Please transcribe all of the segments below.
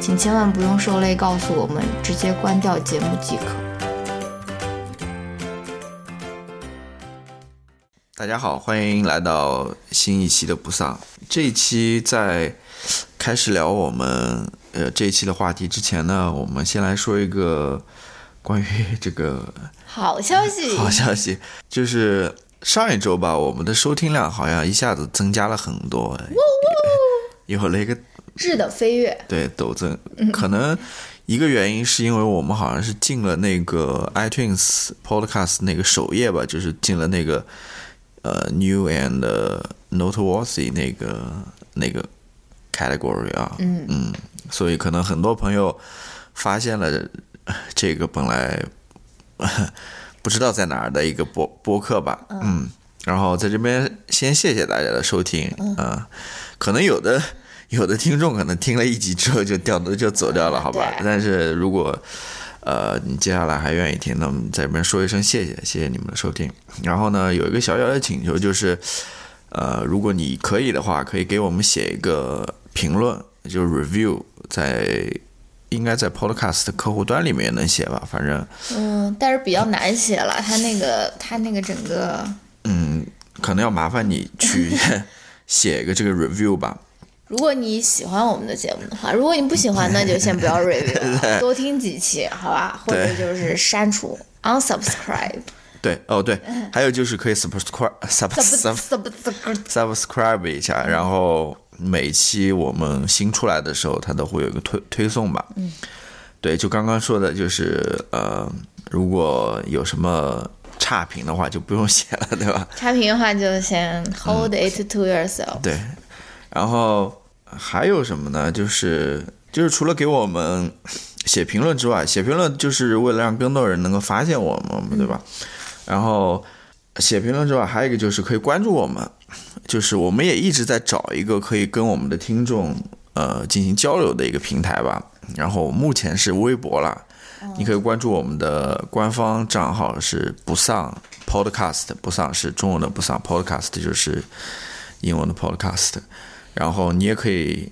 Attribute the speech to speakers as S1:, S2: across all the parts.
S1: 请千万不用受累告诉我们，直接关掉节目即可。
S2: 大家好，欢迎来到新一期的不丧。这一期在开始聊我们呃这一期的话题之前呢，我们先来说一个关于这个
S1: 好消息，
S2: 好消息，就是上一周吧，我们的收听量好像一下子增加了很多，有了一个。
S1: 质的飞跃，
S2: 对陡增，可能一个原因是因为我们好像是进了那个 iTunes Podcast 那个首页吧，就是进了那个呃 New and Noteworthy 那个那个 category 啊，嗯。嗯，所以可能很多朋友发现了 这个本来 不知道在哪儿的一个播播客吧，嗯，然后在这边先谢谢大家的收听，嗯，可能有的。有的听众可能听了一集之后就掉头就走掉了，好吧？但是如果呃你接下来还愿意听，那我们在这边说一声谢谢，谢谢你们的收听。然后呢，有一个小小的请求，就是呃，如果你可以的话，可以给我们写一个评论，就是 review，在应该在 Podcast 客户端里面也能写吧？反正
S1: 嗯，但是比较难写了，他那个他那个整个
S2: 嗯，可能要麻烦你去 写一个这个 review 吧。
S1: 如果你喜欢我们的节目的话，如果你不喜欢，那就先不要 review，多听几期，好吧？或者就是删除 unsubscribe。
S2: 对，哦对，还有就是可以 subscribe subscribe subscribe 一下，然后每期我们新出来的时候，它都会有一个推推送吧。嗯，对，就刚刚说的，就是呃，如果有什么差评的话，就不用写了，对吧？
S1: 差评的话就先 hold it to yourself。
S2: 对，然后。还有什么呢？就是就是除了给我们写评论之外，写评论就是为了让更多人能够发现我们，对吧？然后写评论之外，还有一个就是可以关注我们，就是我们也一直在找一个可以跟我们的听众呃进行交流的一个平台吧。然后目前是微博了，你可以关注我们的官方账号是不丧 Podcast，不丧是中文的不丧 Podcast，就是英文的 Podcast。然后你也可以，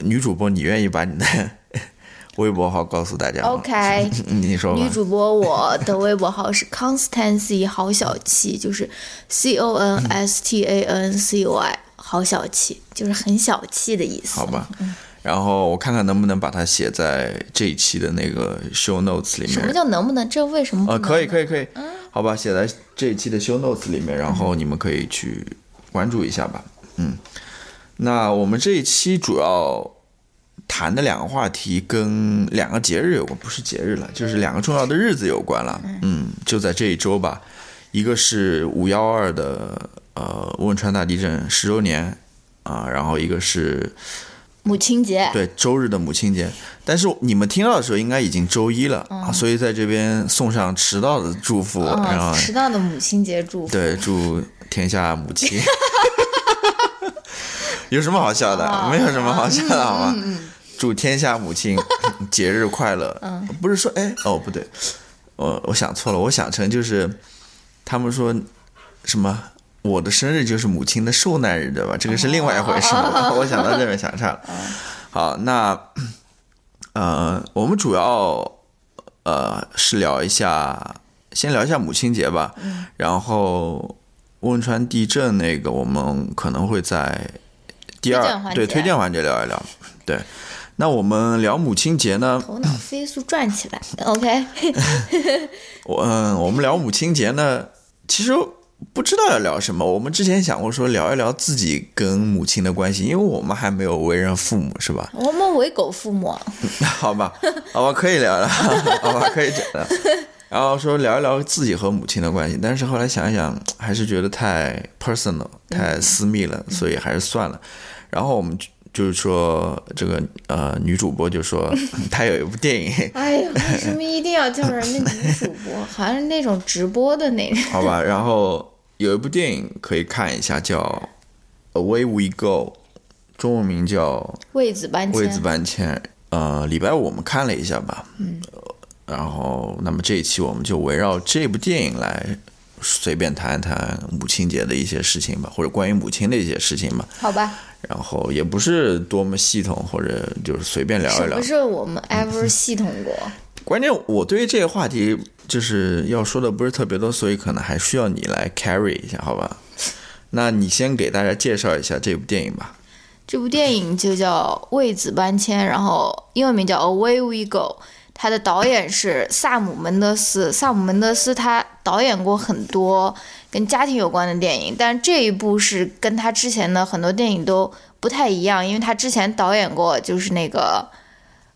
S2: 女主播，你愿意把你的 微博号告诉大家吗
S1: ？OK，
S2: 你说吧。
S1: 女主播，我的微博号是 Constancy 好小气，就是 C O N S T A N C Y 好小气，就是很小气的意思。
S2: 好吧。然后我看看能不能把它写在这一期的那个 show notes 里面。
S1: 什么叫能不能？这为什么？
S2: 呃，可以，可以，可以。嗯。好吧，写在这一期的 show notes 里面，然后你们可以去关注一下吧。嗯。那我们这一期主要谈的两个话题跟两个节日有关，不是节日了，就是两个重要的日子有关了。嗯，就在这一周吧，一个是五幺二的呃汶川大地震十周年啊，然后一个是
S1: 母亲节，
S2: 对，周日的母亲节。但是你们听到的时候应该已经周一了啊，所以在这边送上迟到的祝福，然后
S1: 迟到的母亲节祝福，
S2: 对，祝天下母亲。有什么好笑的？没有什么好笑的，好吗？祝天下母亲 节日快乐。不是说哎哦不对，我我想错了，我想成就是他们说什么我的生日就是母亲的受难日，对吧？这个是另外一回事。我想到这边想岔了。好，那呃，我们主要呃是聊一下，先聊一下母亲节吧。然后汶川地震那个，我们可能会在。第二对推荐环节聊一聊，对，那我们聊母亲节呢？
S1: 头脑飞速转起来。OK，
S2: 我嗯，我们聊母亲节呢，其实不知道要聊什么。我们之前想过说聊一聊自己跟母亲的关系，因为我们还没有为人父母，是吧？
S1: 我们为狗父母。
S2: 好吧，好吧，可以聊了，好吧，可以讲了。然后说聊一聊自己和母亲的关系，但是后来想一想，还是觉得太 personal、太私密了，所以还是算了。然后我们就就是说，这个呃女主播就说 她有一部电影，
S1: 哎呀，为什么一定要叫人家女主播？好像是那种直播的那种。
S2: 好吧，然后有一部电影可以看一下，叫《Away We Go》，中文名叫
S1: 位子搬迁。
S2: 位子搬迁。呃，礼拜五我们看了一下吧。嗯。然后，那么这一期我们就围绕这部电影来随便谈一谈母亲节的一些事情吧，或者关于母亲的一些事情吧。
S1: 好吧。
S2: 然后也不是多么系统，或者就是随便聊一聊。
S1: 不是我们 ever 系统过。
S2: 关键我对于这个话题就是要说的不是特别多，所以可能还需要你来 carry 一下，好吧？那你先给大家介绍一下这部电影吧。
S1: 这部电影就叫《为子搬迁》，然后英文名叫《Away We Go》。他的导演是萨姆门德斯，萨姆门德斯他导演过很多跟家庭有关的电影，但这一部是跟他之前的很多电影都不太一样，因为他之前导演过就是那个《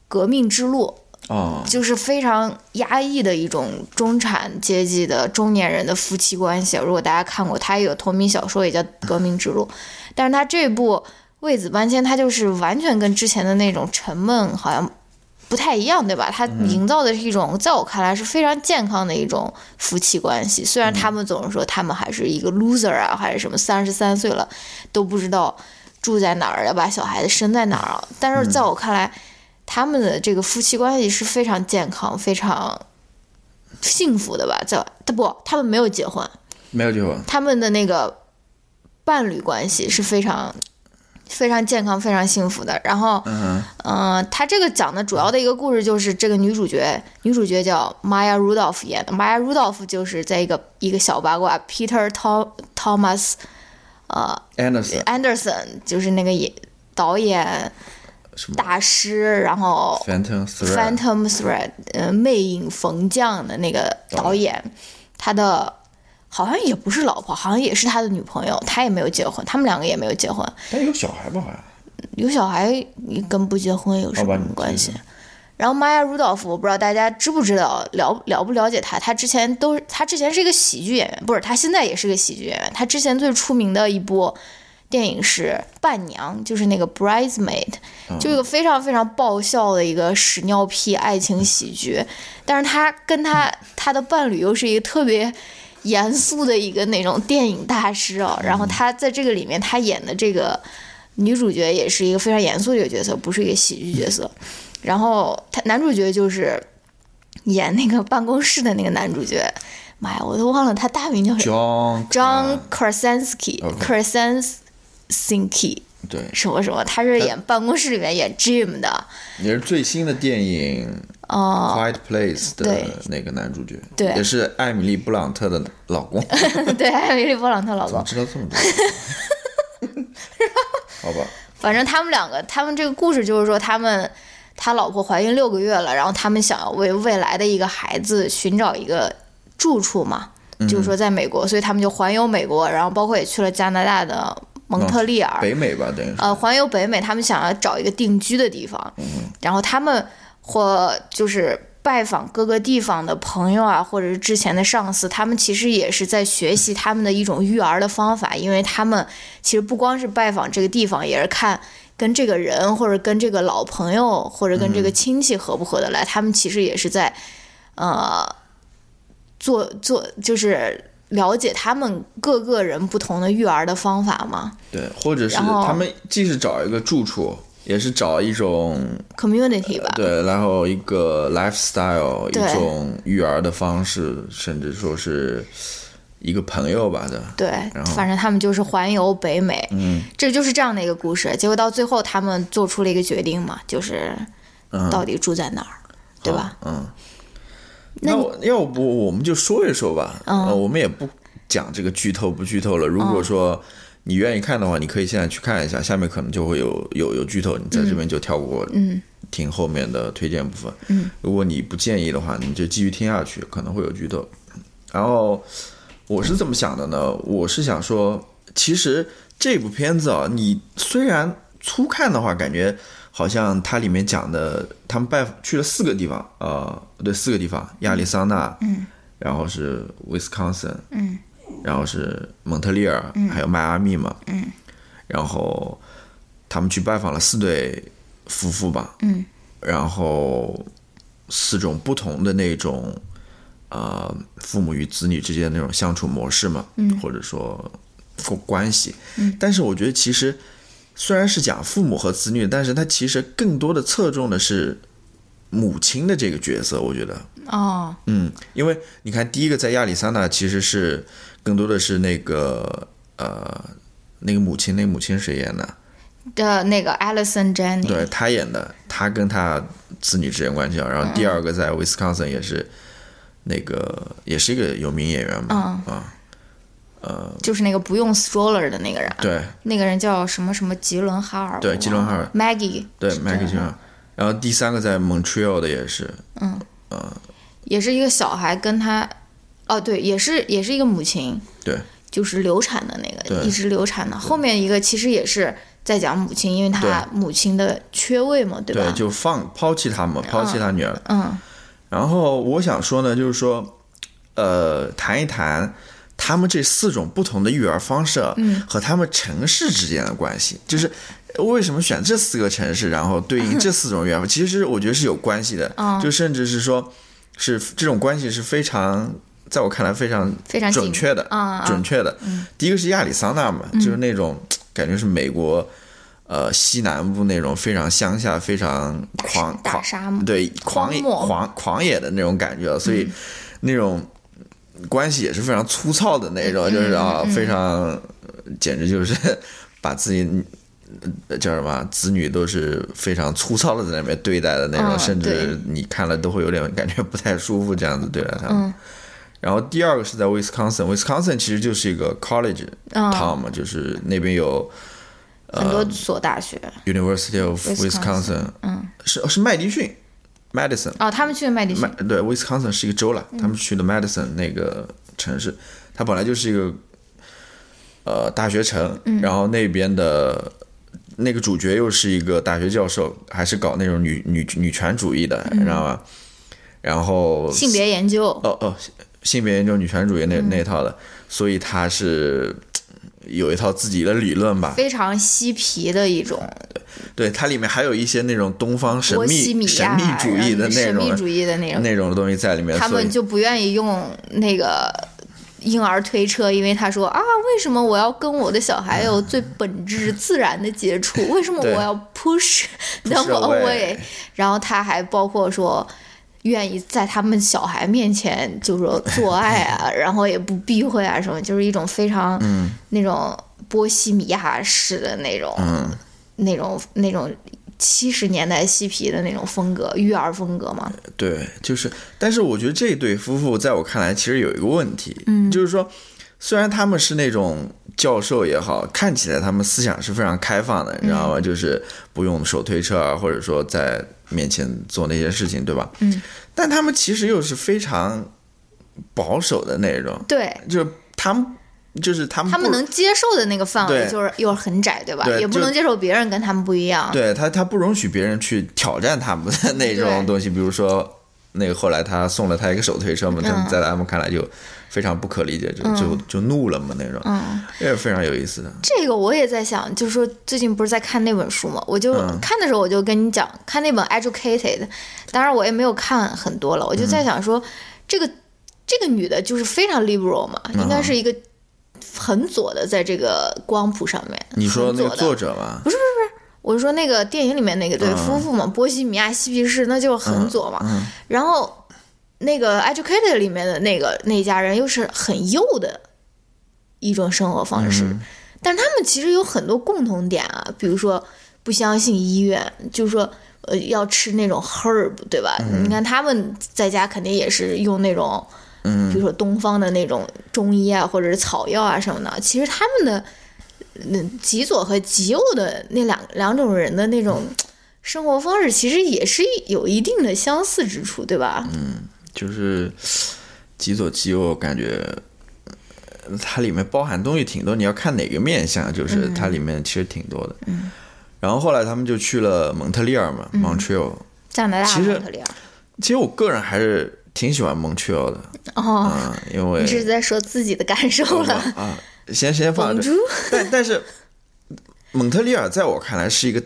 S1: 革命之路》，
S2: 哦，
S1: 就是非常压抑的一种中产阶级的中年人的夫妻关系。如果大家看过，他也有同名小说也叫《革命之路》，但是他这部《为子搬迁》，他就是完全跟之前的那种沉闷好像。不太一样，对吧？他营造的是一种，在我看来是非常健康的一种夫妻关系。虽然他们总是说他们还是一个 loser 啊，还是什么三十三岁了都不知道住在哪儿，要把小孩子生在哪儿啊。但是在我看来，他们的这个夫妻关系是非常健康、非常幸福的吧？在他不，他们没有结婚，
S2: 没有结婚，
S1: 他们的那个伴侣关系是非常。非常健康，非常幸福的。然后，嗯，他这个讲的主要的一个故事就是这个女主角，女主角叫 Maya Rudolph 演的。Maya Rudolph 就是在一个一个小八卦，Peter Thomas，呃
S2: ，Anderson，Anderson
S1: 就是那个演导演大师，然后
S2: Phantom
S1: Thread，Phantom Thread，呃，魅影逢将的那个导演，他的。好像也不是老婆，好像也是他的女朋友，他也没有结婚，他们两个也没有结婚。
S2: 但有小孩吧？好像
S1: 有小孩，跟不结婚有什么关系？然后玛雅·鲁道夫，我不知道大家知不知道，了了不了解他？他之前都，他之前是一个喜剧演员，不是，他现在也是个喜剧演员。他之前最出名的一部电影是《伴娘》，就是那个《Bridesmaid》，就一个非常非常爆笑的一个屎尿屁爱情喜剧。但是他跟他他的伴侣又是一个特别。严肃的一个那种电影大师哦，然后他在这个里面，他演的这个女主角也是一个非常严肃的一个角色，不是一个喜剧角色。然后他男主角就是演那个办公室的那个男主角，妈呀，我都忘了他大名叫什么，John Krasinski，Krasinski。
S2: 对，
S1: 什么什么，他是演办公室里面演 Jim 的，
S2: 也是最新的电影
S1: 哦
S2: ，Quiet Place 的那个男主角，
S1: 对，
S2: 也是艾米丽布朗特的老公，
S1: 对，艾米丽布朗特老公，
S2: 知道这么多，好吧，
S1: 反正他们两个，他们这个故事就是说，他们他老婆怀孕六个月了，然后他们想要为未来的一个孩子寻找一个住处嘛，就是说在美国，所以他们就环游美国，然后包括也去了加拿大的。蒙特利尔，
S2: 北美吧，等于
S1: 呃，环游北美，他们想要找一个定居的地方，然后他们或就是拜访各个地方的朋友啊，或者是之前的上司，他们其实也是在学习他们的一种育儿的方法，因为他们其实不光是拜访这个地方，也是看跟这个人或者跟这个老朋友或者跟这个亲戚合不合得来，他们其实也是在呃做做就是。了解他们各个人不同的育儿的方法嘛？
S2: 对，或者是他们既是找一个住处，也是找一种
S1: community 吧。
S2: 对，然后一个 lifestyle，一种育儿的方式，甚至说是一个朋友吧的。
S1: 对，反正他们就是环游北美，
S2: 嗯，
S1: 这就是这样的一个故事。结果到最后，他们做出了一个决定嘛，就是到底住在哪儿，对吧？
S2: 嗯。那要不我们就说一说吧，呃，我们也不讲这个剧透不剧透了。如果说你愿意看的话，你可以现在去看一下，下面可能就会有有有剧透，你在这边就跳过。
S1: 嗯，
S2: 听后面的推荐部分。
S1: 嗯，
S2: 如果你不建议的话，你就继续听下去，可能会有剧透。然后我是怎么想的呢？我是想说，其实这部片子啊，你虽然初看的话，感觉好像它里面讲的，他们拜去了四个地方，呃，对，四个地方，亚利桑那，
S1: 嗯，
S2: 然后是 Wisconsin，，
S1: 嗯，
S2: 然后是蒙特利尔，还有迈阿密嘛，
S1: 嗯，
S2: 然后他们去拜访了四对夫妇吧，
S1: 嗯，
S2: 然后四种不同的那种，呃，父母与子女之间的那种相处模式嘛，
S1: 嗯。
S2: 或者说关关系，
S1: 嗯。
S2: 但是我觉得其实虽然是讲父母和子女，但是它其实更多的侧重的是母亲的这个角色，我觉得，
S1: 哦，
S2: 嗯，因为你看，第一个在亚利桑那其实是更多的是那个呃，那个母亲，那个母亲是谁演的？
S1: 的那个 Alison Jenny，
S2: 对她演的，她跟她子女之间关系啊。然后第二个在 Wisconsin 也是那个，也是一个有名演员嘛，啊，呃。
S1: 就是那个不用 stroller 的那个人，
S2: 对。
S1: 那个人叫什么什么吉伦哈尔，
S2: 对吉伦哈尔
S1: ，Maggie，
S2: 对 Maggie
S1: 这样
S2: Gyllenhaal 然后第三个在 Montreal 的也是，嗯。
S1: 也是一个小孩跟他，哦对，也是也是一个母亲，
S2: 对
S1: 就是流产的那个，一直流产的。后面一个其实也是在讲母亲，因为她母亲的缺位嘛，对吧？
S2: 对，就放抛弃她嘛，抛弃她女儿。
S1: 嗯
S2: 然后我想说呢，就是说，呃，谈一谈他们这四种不同的育儿方式，
S1: 嗯，
S2: 和他们城市之间的关系，就是为什么选这四个城市，然后对应这四种育儿方，其实我觉得是有关系的，
S1: 嗯
S2: 就甚至是说，是这种关系是非常，在我看来非常
S1: 非常
S2: 准确的，
S1: 嗯嗯
S2: 准确的。第一个是亚利桑那嘛，就是那种感觉是美国。呃，西南部那种非常乡下、非常狂
S1: 大
S2: 狂
S1: 沙漠。
S2: 对狂野狂狂野的那种感觉，所以那种关系也是非常粗糙的那种，就是啊，非常呃简直就是把自己呃叫什么子女都是非常粗糙的在那边对待的那种，
S1: 嗯
S2: 甚至你看了都会有点感觉不太舒服这样子对待他们。
S1: 嗯
S2: 然后第二个是在 Wisconsin，Wisconsin 其实就是一个 college
S1: 嗯
S2: town 嘛，就是那边有
S1: 很多所大学。
S2: University of Wisconsin，
S1: 嗯，
S2: 是是麦迪逊，Madison。
S1: 哦，他们去的麦迪逊
S2: 麦。对，威斯康森是一个州了，
S1: 嗯
S2: 他们去的 Madison 那个城市，它本来就是一个呃大学城，
S1: 嗯
S2: 然后那边的那个主角又是一个大学教授，还是搞那种女女女权主义的，你知道吗？然后
S1: 嗯性别研究，
S2: 哦哦性别研究女权主义那、那一套的，所以他是有一套自己的理论吧。
S1: 非常嬉皮的一种
S2: 对，它里面还有一些那种东方神
S1: 波西米
S2: 秘神
S1: 亚
S2: 秘主义的那种
S1: 神秘主义的那种，
S2: 那种东西在里面，
S1: 他们就不愿意用那个婴儿推车，因为他说啊，为什么我要跟我的小孩有最本质自然的接触？为什么我要 push them
S2: away？
S1: 然后他还包括说。愿意在他们小孩面前就是说做爱啊，然后也不避讳啊什么，就是一种非常、
S2: 嗯
S1: 那种波西米亚式的那种、
S2: 嗯。
S1: 那种那种七十年代嬉皮的那种风格，育儿风格嘛。
S2: 对，就是，但是我觉得这对夫妇在我看来其实有一个问题，嗯，就是说，虽然他们是那种教授也好，看起来他们思想是非常开放的，你知道吗？就是不用手推车啊，或者说在面前做那些事情，对吧？
S1: 嗯，
S2: 但他们其实又是非常保守的那种，
S1: 对，
S2: 就是他们，就是他们，
S1: 他们能接受的那个范围就是又很窄，对吧？
S2: 对
S1: 也不能接受别人跟他们不一样。
S2: 对他，他不容许别人去挑战他们的那种东西，比如说那个后来他送了他一个手推车嘛，
S1: 嗯。
S2: 在他们看来就非常不可理解，就就就怒了嘛那种，
S1: 嗯，
S2: 也是非常有意思的。
S1: 这个我也在想，就是说最近不是在看那本书嘛，我就
S2: 嗯。
S1: 看的时候我就跟你讲，看那本《Educated》，当然我也没有看很多了，我就
S2: 嗯。
S1: 在想说，这个这个女的就是非常 liberal 嘛，应该是一个很左的，在这个光谱上面。
S2: 你说那个
S1: 作者吗？
S2: 不是不
S1: 是不是说那个电影里面那个对
S2: 嗯
S1: 夫妇嘛，波西米亚嬉皮士，那就是很左嘛。然后那个 Educated 里面的那个那家人又是很右的一种生活方式，但他们其实有很多共同点啊，比如说不相信医院，就是说。呃，要吃那种 herb，对吧？你看他们在家肯定也是用那种，
S2: 嗯
S1: 比如说东方的那种中医啊，或者是草药啊什么的。其实他们的，嗯，极左和极右的那两两种人的那种生活方式其实也是有一定的相似之处，对吧？
S2: 嗯，就是极左极右，感觉呃它里面包含东西挺多。你要看哪个面相，就是它里面其实挺多的。
S1: 嗯。
S2: 然后后来他们就去了蒙特利尔嘛、m o n t r e a l
S1: 加拿大蒙特利尔。
S2: 其实我个人还是挺喜欢蒙特利尔的，
S1: 哦，
S2: 嗯，因为
S1: 你是在说自己的感受了。
S2: 啊，先先放着。但但是蒙特利尔在我看来是一个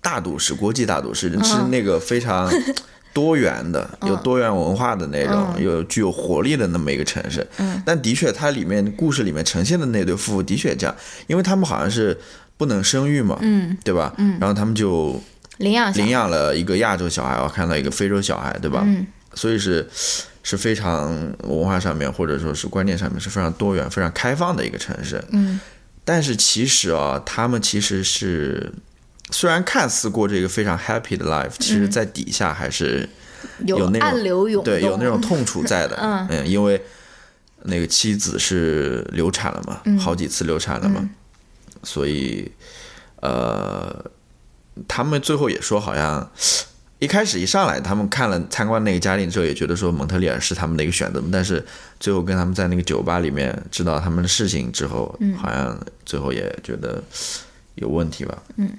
S2: 大都市，国际大都市，是那个非常 多元的，有多元文化的那种，有具有活力的那么一个城市。
S1: 嗯
S2: 但的确，它里面故事里面呈现的那对夫妇的确这样，因为他们好像是不能生育嘛，
S1: 嗯，
S2: 对吧？然后他们就
S1: 领养
S2: 领养了一个亚洲小孩，我看到一个非洲小孩，对吧？
S1: 嗯
S2: 所以是是非常文化上面或者说是观念上面是非常多元、非常开放的一个城市。
S1: 嗯
S2: 但是其实啊，他们其实是虽然看似过这个非常 happy 的 life，其实在底下还是有那种
S1: 暗流涌，
S2: 对有那种痛楚在的。
S1: 嗯
S2: 因为那个妻子是流产了嘛，好几次流产了嘛，所以呃，他们最后也说好像。一开始一上来，他们看了参观那个家庭之后，也觉得说蒙特利尔是他们的一个选择。但是最后跟他们在那个酒吧里面知道他们的事情之后，好像最后也觉得有问题吧。
S1: 嗯，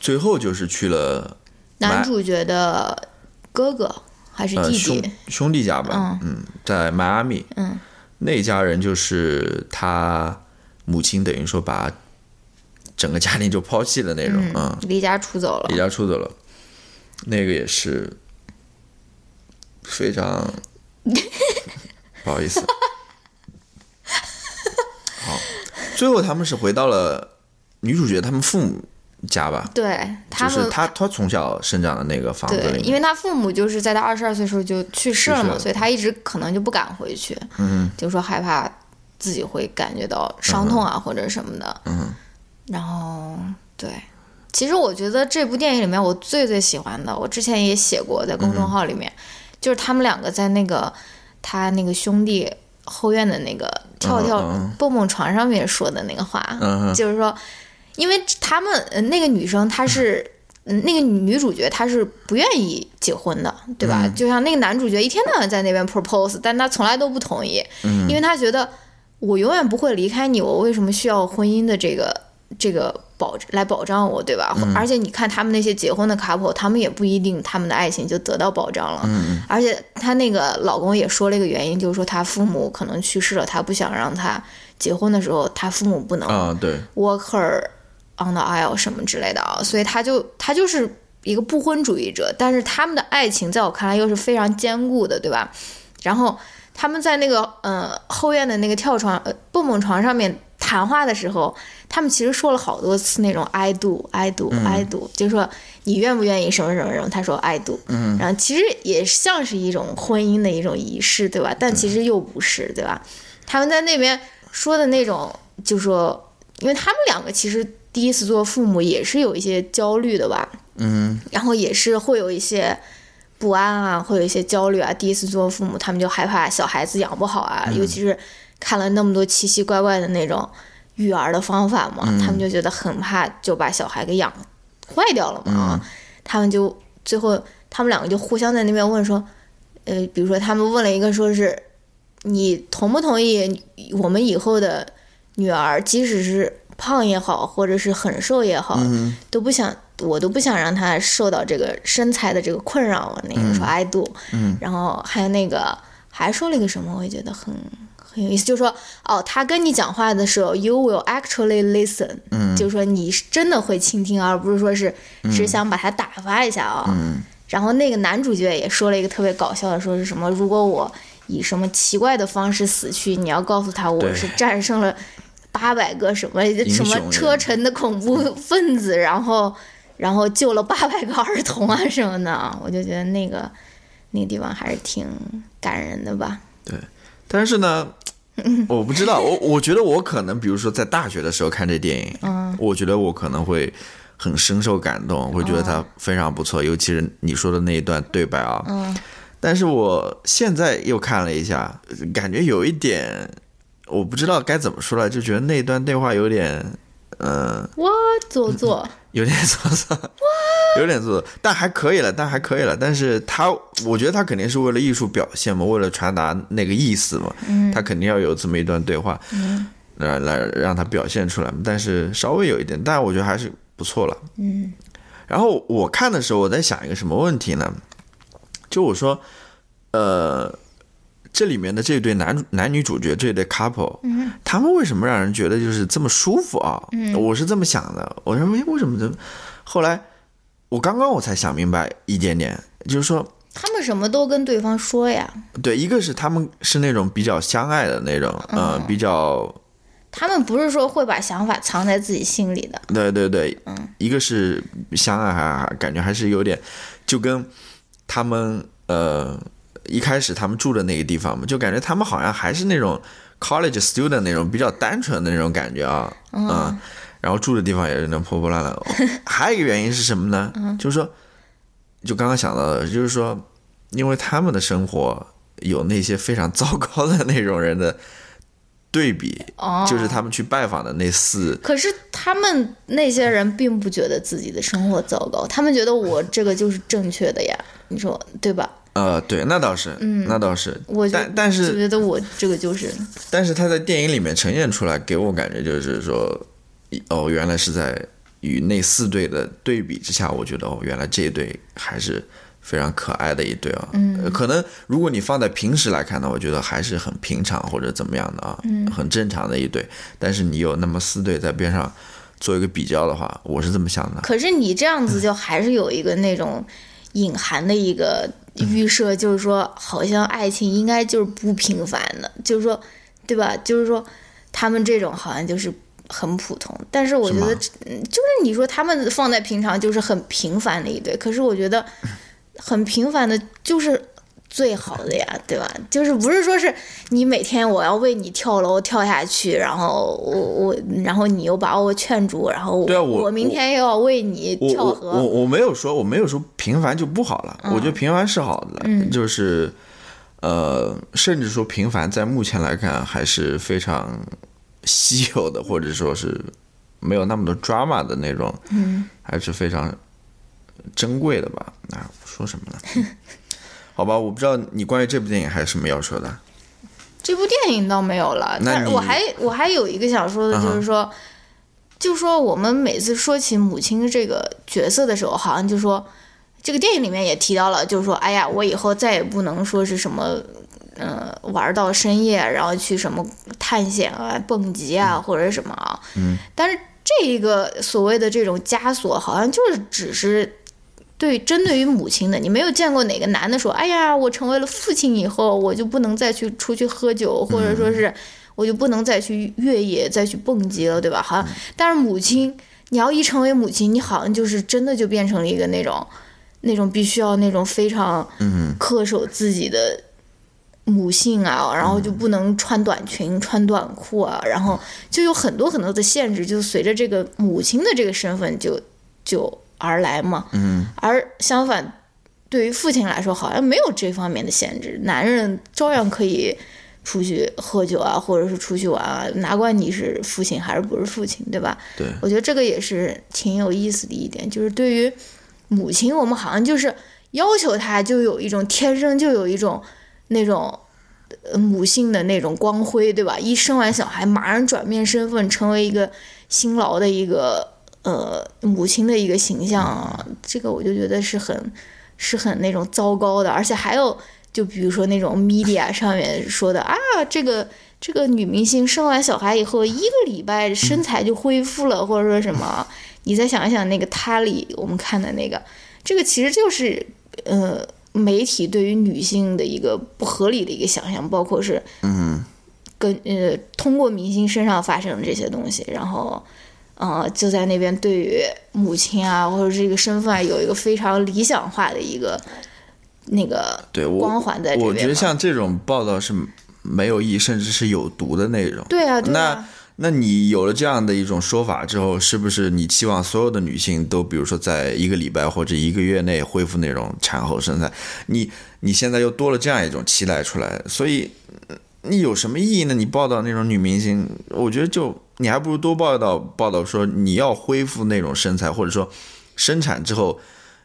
S2: 最后就是去了
S1: 男主角的哥哥还是
S2: 呃
S1: 弟
S2: 兄
S1: 弟？
S2: 兄弟家吧，嗯，在迈阿密，
S1: 嗯，
S2: 那家人就是他母亲等于说把整个家庭就抛弃的那种，嗯，
S1: 离家出走了离。
S2: 家出走了，那个也是非常 不好意思。好，最后他们是回到了女主角他们父母家吧，
S1: 对他们
S2: 就是他他从小生长的那个房子
S1: 对，
S2: 里面，
S1: 因为他父母就是在他二十二岁时候就去世了嘛，所以他一直可能就不敢回去，
S2: 嗯
S1: 就说害怕自己会感觉到伤痛啊、或者什么的。
S2: 嗯
S1: 然后对，其实我觉得这部电影里面我最最喜欢的，我之前也写过在公众号里面，就是他们两个在那个他那个兄弟后院的那个跳跳蹦蹦床上面说的那个话，
S2: 嗯
S1: 就是说，因为他们呃那个女生她是。嗯，那个女主角她是不愿意结婚的，对吧？就像那个男主角一天到晚在那边 propose，但他从来都不同意，因为他觉得我永远不会离开你，我为什么需要婚姻的这个这个保来保障我，对吧？而且你看他们那些结婚的 couple，他们也不一定他们的爱情就得到保障了。而且她那个老公也说了一个原因，就是说他父母可能去世了，他不想让他结婚的时候他父母不能
S2: 啊，对
S1: ，walk her on the aisle 什么之类的啊，所以他就他就是一个不婚主义者，但是他们的爱情在我看来又是非常坚固的，对吧？然后他们在那个呃后院的那个跳床呃蹦蹦床上面谈话的时候，他们其实说了好多次那种 I do I do I do，、就是说你愿不愿意什么什么什么，他说 I do，嗯，然后其实也像是一种婚姻的一种仪式，对吧？但其实又不是，对吧？他们在那边说的那种，就说，因为他们两个其实第一次做父母也是有一些焦虑的吧，
S2: 嗯
S1: 然后也是会有一些不安啊，会有一些焦虑啊。第一次做父母，他们就害怕小孩子养不好啊，尤其是看了那么多奇奇怪怪的那种育儿的方法嘛，他们就觉得很怕就把小孩给养坏掉了嘛。啊他们就最后他们两个就互相在那边问说，呃，比如说他们问了一个说是你同不同意我们以后的女儿，即使是胖也好，或者是很瘦也好，都不想，我都不想让她受到这个身材的这个困扰啊。那个说 I do，、然后还有那个还说了一个什么，我也觉得很很有意思，就是说哦，他跟你讲话的时候，you will actually listen，嗯，就是说你是真的会倾听，而不是说是只想把他打发一下啊、嗯。然后那个男主角也说了一个特别搞笑的，说是什么如果我以什么奇怪的方式死去，你要告诉他我是战胜了八百个什么什么车臣的恐怖分子，然后然后救了八百个儿童啊什么的，我就觉得那个那个地方还是挺感人的吧。
S2: 但是呢，我不知道，我我觉得我可能，比如说在大学的时候看这电影，
S1: 嗯。
S2: 我觉得我可能会很深受感动，会觉得它非常不错，尤其是你说的那一段对白啊。
S1: 嗯。
S2: 但是我现在又看了一下，感觉有一点，我不知道该怎么说了，就觉得那段对话有点嗯，
S1: 我，做作，
S2: 有点做作，有点做作，但还可以了，但还可以了。但是他，我觉得他肯定是为了艺术表现嘛，为了传达那个意思嘛，他肯定要有这么一段对话，来来让他表现出来嘛。但是稍微有一点，但我觉得还是不错了。
S1: 嗯，
S2: 然后我看的时候，我在想一个什么问题呢？就我说，呃，这里面的这对男男女主角这对 couple，嗯，他们为什么让人觉得就是这么舒服啊？嗯，我是这么想的。我认为，为什么这？后来我刚刚我才想明白一点点，就是说，
S1: 他们什么都跟对方说呀。
S2: 对，一个是他们是那种比较相爱的那种，呃，比较。
S1: 他们不是说会把想法藏在自己心里的。
S2: 对对对，嗯，一个是相爱，还感觉还是有点，就跟他们呃一开始他们住的那个地方嘛，就感觉他们好像还是那种 college student 那种比较单纯的那种感觉啊，嗯，然后住的地方也是那破破烂烂。还有一个原因是什么呢？就是说，就刚刚想到的，就是说，因为他们的生活有那些非常糟糕的那种人的。对比，就是他们去拜访的那四。
S1: 可是他们那些人并不觉得自己的生活糟糕，他们觉得我这个就是正确的呀，你说对吧？
S2: 呃，对，那倒是，嗯，那倒是。
S1: 我
S2: 但但是
S1: 觉得我这个就是。
S2: 但是他在电影里面呈现出来，给我感觉就是说，哦，原来是在与那四对的对比之下，我觉得哦，原来这一对还是。非常可爱的一对啊，嗯，可能如果你放在平时来看呢，我觉得还是很平常或者怎么样的啊，嗯，很正常的一对。但是你有那么四对在边上做一个比较的话，我是这么想的。
S1: 可是你这样子就还是有一个那种隐含的一个预设，就是说好像爱情应该就是不平凡的，就是说，对吧？就是说他们这种好像就是很普通。但是我觉得，就是你说他们放在平常就是很平凡的一对，可是我觉得。很平凡的，就是最好的呀，对吧？就是不是说是你每天我要为你跳楼跳下去，然后我我，然后你又把我劝住，然后
S2: 我
S1: 我明天又要为你跳河。
S2: 我我没有说我没有说平凡就不好了，我觉得平凡是好的，就是呃，甚至说平凡在目前来看还是非常稀有的，或者说是没有那么多 drama 的那种，嗯，还是非常珍贵的吧？啊。说什么呢？好吧，我不知道你关于这部电影还有什么要说的。
S1: 这部电影倒没有了，但是我还我还有一个想说的，就是说，就说我们每次说起母亲这个角色的时候，好像就说这个电影里面也提到了，就是说，哎呀，我以后再也不能说是什么，呃，玩到深夜，然后去什么探险啊、蹦极啊，或者什么啊。嗯。但是这一个所谓的这种枷锁，好像就是只是。对，针对于母亲的，你没有见过哪个男的说：“哎呀，我成为了父亲以后，我就不能再去出去喝酒，或者说是我就不能再去越野、再去蹦极了，对吧？”好像，但是母亲，你要一成为母亲，你好像就是真的就变成了一个那种，那种必须要那种非常恪守自己的母性啊，然后就不能穿短裙、穿短裤啊，然后就有很多很多的限制，就随着这个母亲的这个身份就就。而来嘛，嗯，而相反，对于父亲来说，好像没有这方面的限制，男人照样可以出去喝酒啊，或者是出去玩啊，哪管你是父亲还是不是父亲，对吧？
S2: 对，
S1: 我觉得这个也是挺有意思的一点，就是对于母亲，我们好像就是要求她就有一种天生就有一种那种母性的那种光辉，对吧？一生完小孩，马上转变身份，成为一个辛劳的一个。呃，母亲的一个形象啊，这个我就觉得是很，是很那种糟糕的，而且还有，就比如说那种 media 上面说的啊，这个这个女明星生完小孩以后一个礼拜身材就恢复了，或者说什么，你再想一想那个塔里我们看的那个，这个其实就是呃媒体对于女性的一个不合理的一个想象，包括是嗯，跟呃通过明星身上发生的这些东西，然后。嗯，就在那边对于母亲啊，或者这个身份啊有一个非常理想化的一个那个光环在这
S2: 边。我觉得像这种报道是没有意义，甚至是有毒的内容。
S1: 对啊，
S2: 那那你有了这样的一种说法之后，是不是你期望所有的女性都，比如说在一个礼拜或者一个月内恢复那种产后身材？你你现在又多了这样一种期待出来，所以你有什么意义呢？你报道那种女明星，我觉得就。你还不如多报道报道说你要恢复那种身材，或者说生产之后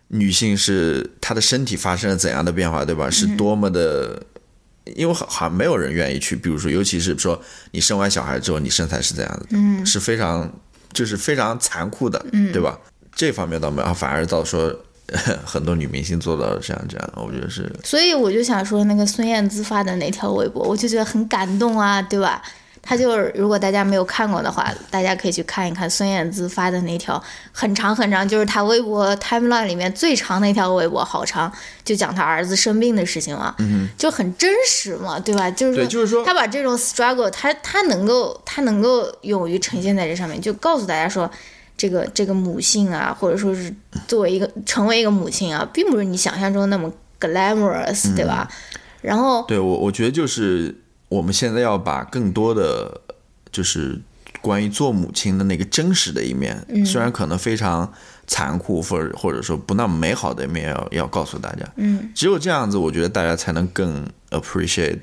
S2: 女性是她的身体发生了怎样的变化，对吧？是多么的，因为好好像没有人愿意去，比如说，尤其是说你生完小孩之后你身材是怎样的，嗯，是非常就是非常残酷的，嗯，对吧？这方面倒没有，反而倒说很多女明星做到了这样这样，我觉得是。
S1: 所以我就想说，那个孙燕姿发的那条微博，我就觉得很感动啊，对吧？她就是如果大家没有看过的话，大家可以去看一看孙燕姿发的那条很长很长，就是她微博 timeline 里面最长的一条微博，好长，就讲她儿子生病的事情嘛，
S2: 嗯
S1: 就很真实嘛，对吧？就是
S2: 对，就是说
S1: 他把这种 struggle，他他能够他能够勇于呈现在这上面，就告诉大家说，这个这个母性啊，或者说是作为一个成为一个母亲啊，并不是你想象中那么 glamorous，、对吧？然后
S2: 对我，我觉得就是我们现在要把更多的，就是关于做母亲的那个真实的一面，虽然可能非常残酷，或者或者说不那么美好的一面要，要告诉大家。
S1: 嗯，
S2: 只有这样子，我觉得大家才能更 appreciate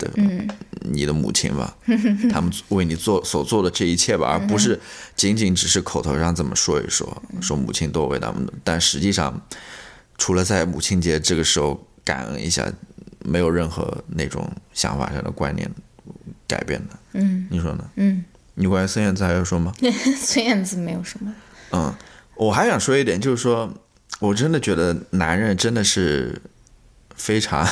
S2: 你的母亲吧，他们为你做所做的这一切吧，而不是仅仅只是口头上这么说一说，说母亲多伟大，但实际上，除了在母亲节这个时候感恩一下，没有任何那种想法上的观念改变的。
S1: 嗯
S2: 你说呢？
S1: 嗯，
S2: 你关于孙燕姿还要说吗？
S1: 孙燕姿没有什么，
S2: 嗯，我还想说一点，就是说我真的觉得男人真的是非常，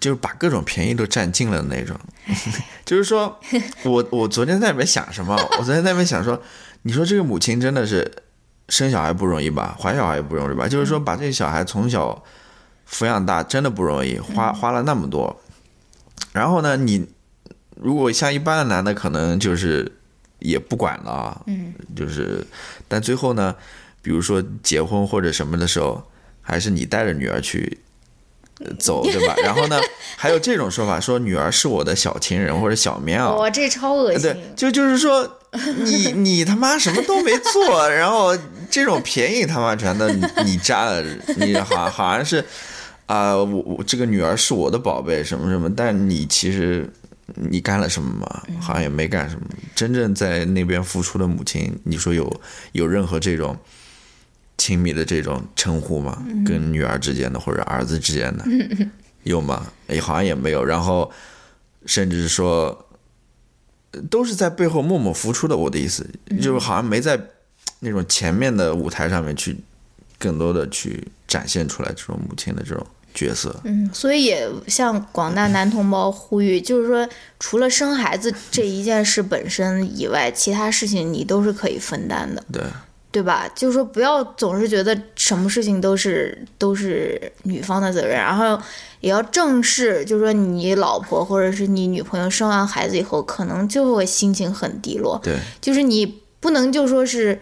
S2: 就是把各种便宜都占尽了的那种。就是说我我昨天在那边想什么？我昨天在那边想说，你说这个母亲真的是生小孩不容易吧，怀小孩也不容易吧？就是说把这个小孩从小抚养大真的不容易，花花了那么多。然后呢，你如果像一般的男的，可能就是也不管了啊，
S1: 嗯，
S2: 就是，但最后呢，比如说结婚或者什么的时候，还是你带着女儿去呃走，对吧？然后呢，还有这种说法，说女儿是我的小情人或者小棉袄，
S1: 哇，这超恶心。
S2: 对，，就就是说，你你他妈什么都没做，然后这种便宜他妈全都你你占了，你好像好像是啊、我我这个女儿是我的宝贝，什么什么，但你其实你干了什么吗？好像也没干什么。真正在那边付出的母亲，你说有有任何这种亲密的这种称呼吗？跟女儿之间的或者儿子之间的 有吗？也，好像也没有。然后甚至说。都是在背后默默付出的。我的意思就是，好像没在那种前面的舞台上面去更多的去展现出来这种母亲的这种角色。
S1: 嗯，所以也向广大男同胞呼吁，就是说，除了生孩子这一件事本身以外，其他事情你都是可以分担的。
S2: 对，
S1: 对吧？就是说，不要总是觉得什么事情都是都是女方的责任，然后也要正视，就是说你老婆或者是你女朋友生完孩子以后，可能就会心情很低落。
S2: 对，
S1: 就是你不能就说是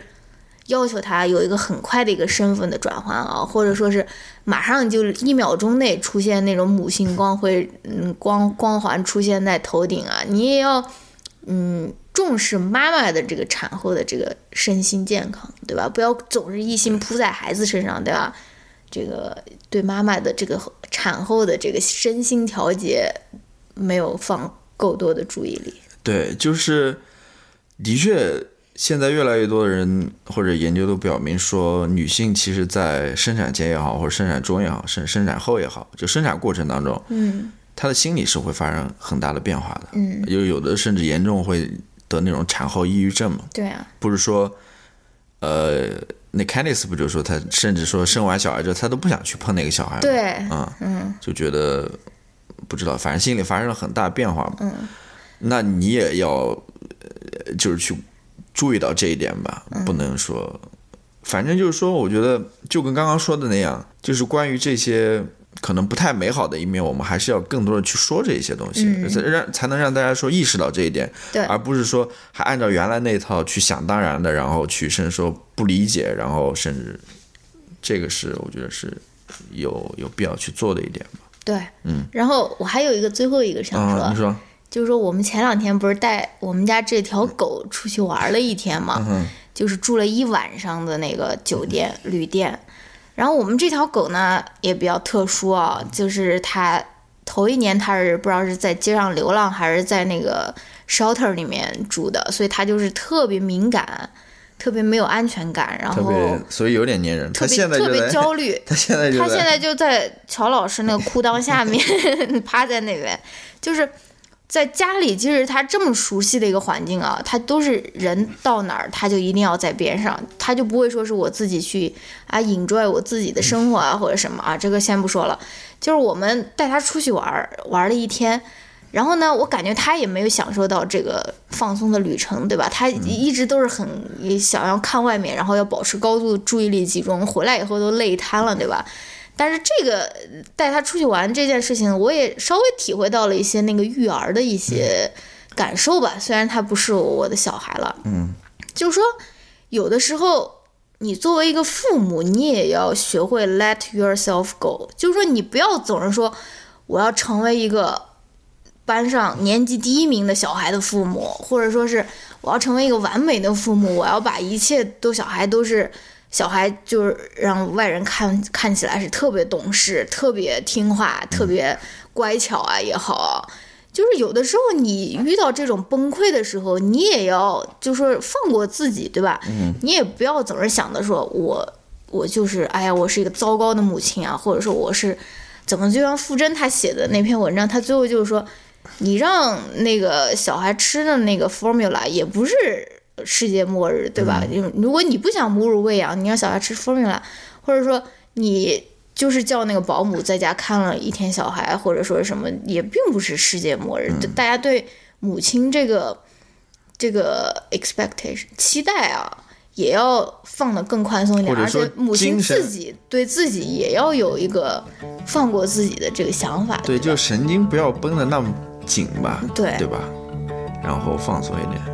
S1: 要求他有一个很快的一个身份的转换啊，或者说是马上就一秒钟内出现那种母性光辉，嗯，光光环出现在头顶啊，你也要嗯重视妈妈的这个产后的这个身心健康，对吧？不要总是一心扑在孩子身上，对吧？这个对妈妈的这个产后的这个身心调节没有放够多的注意力。
S2: 对，就是的确，现在越来越多的人或者研究都表明说，女性其实在生产前也好，或者生产中也好，生生产后也好，就生产过程当中，
S1: 嗯
S2: 她的心理是会发生很大的变化的。
S1: 嗯，
S2: 有有的甚至严重会得那种产后抑郁症嘛。
S1: 对啊，
S2: 不是说，呃，那 Candice 不就说她甚至说生完小孩之后，她都不想去碰那个小孩？
S1: 对，
S2: 啊、
S1: 嗯
S2: 就觉得不知道，反正心里发生了很大变化嘛。
S1: 嗯，
S2: 那你也要，呃就是去注意到这一点吧，
S1: 嗯
S2: 不能说，反正就是说，我觉得就跟刚刚说的那样，就是关于这些。可能不太美好的一面，我们还是要更多的去说这些东西，
S1: 嗯
S2: 才让才能让大家说意识到这一点，
S1: 对
S2: 而不是说还按照原来那套去想当然的，然后去甚至说不理解，然后甚至这个是我觉得是有有必要去做的一点吧。
S1: 对，
S2: 嗯。
S1: 然后我还有一个最后一个想说，
S2: 啊，你说，
S1: 就是说我们前两天不是带我们家这条狗出去玩了一天嘛，
S2: 嗯，
S1: 就是住了一晚上的那个酒店旅店。然后我们这条狗呢也比较特殊啊，就是它头一年它是不知道是在街上流浪还是在那个 shelter 里面住的，所以它就是特别敏感，特别没有安全感，然后
S2: 所以有点粘人。他
S1: 特别特别焦虑。
S2: 他现在就
S1: 他现在就在乔老师那个裤裆下面 趴在那边，就是在家里，即使他这么熟悉的一个环境啊，他都是人到哪儿他就一定要在边上，他就不会说是我自己去啊 enjoy 我自己的生活啊或者什么啊，这个先不说了，就是我们带他出去玩儿玩了一天。然后呢，我感觉他也没有享受到这个放松的旅程，对吧？他一直都是很想要看外面，然后要保持高度注意力集中，回来以后都累瘫了，对吧？但是这个带他出去玩这件事情，我也稍微体会到了一些那个育儿的一些感受吧。虽然他不是我的小孩了，
S2: 嗯，
S1: 就是说有的时候你作为一个父母，你也要学会 let yourself go，就是说你不要总是说我要成为一个班上年级第一名的小孩的父母，或者说是我要成为一个完美的父母，我要把一切都小孩都是小孩，就是让外人看看起来是特别懂事、特别听话、特别乖巧啊也好。就是有的时候你遇到这种崩溃的时候，你也要就说放过自己，对吧？
S2: 嗯，
S1: 你也不要总是想着说我我就是哎呀，我是一个糟糕的母亲啊，或者说我是怎么就像傅真他写的那篇文章，他最后就是说，你让那个小孩吃的那个 formula 也不是世界末日，对吧？就如果你不想母乳喂养，你让小孩吃 formula，或者说你。就是叫那个保姆在家看了一天小孩，或者说什么，也并不是世界末日。就大家对母亲这个这个 expectation 期待啊，也要放得更宽松一点，而且母亲自己对自己也要有一个放过自己的这个想法。
S2: 对，就神经不要绷得那么紧吧，
S1: 对
S2: 对吧？然后放松一点。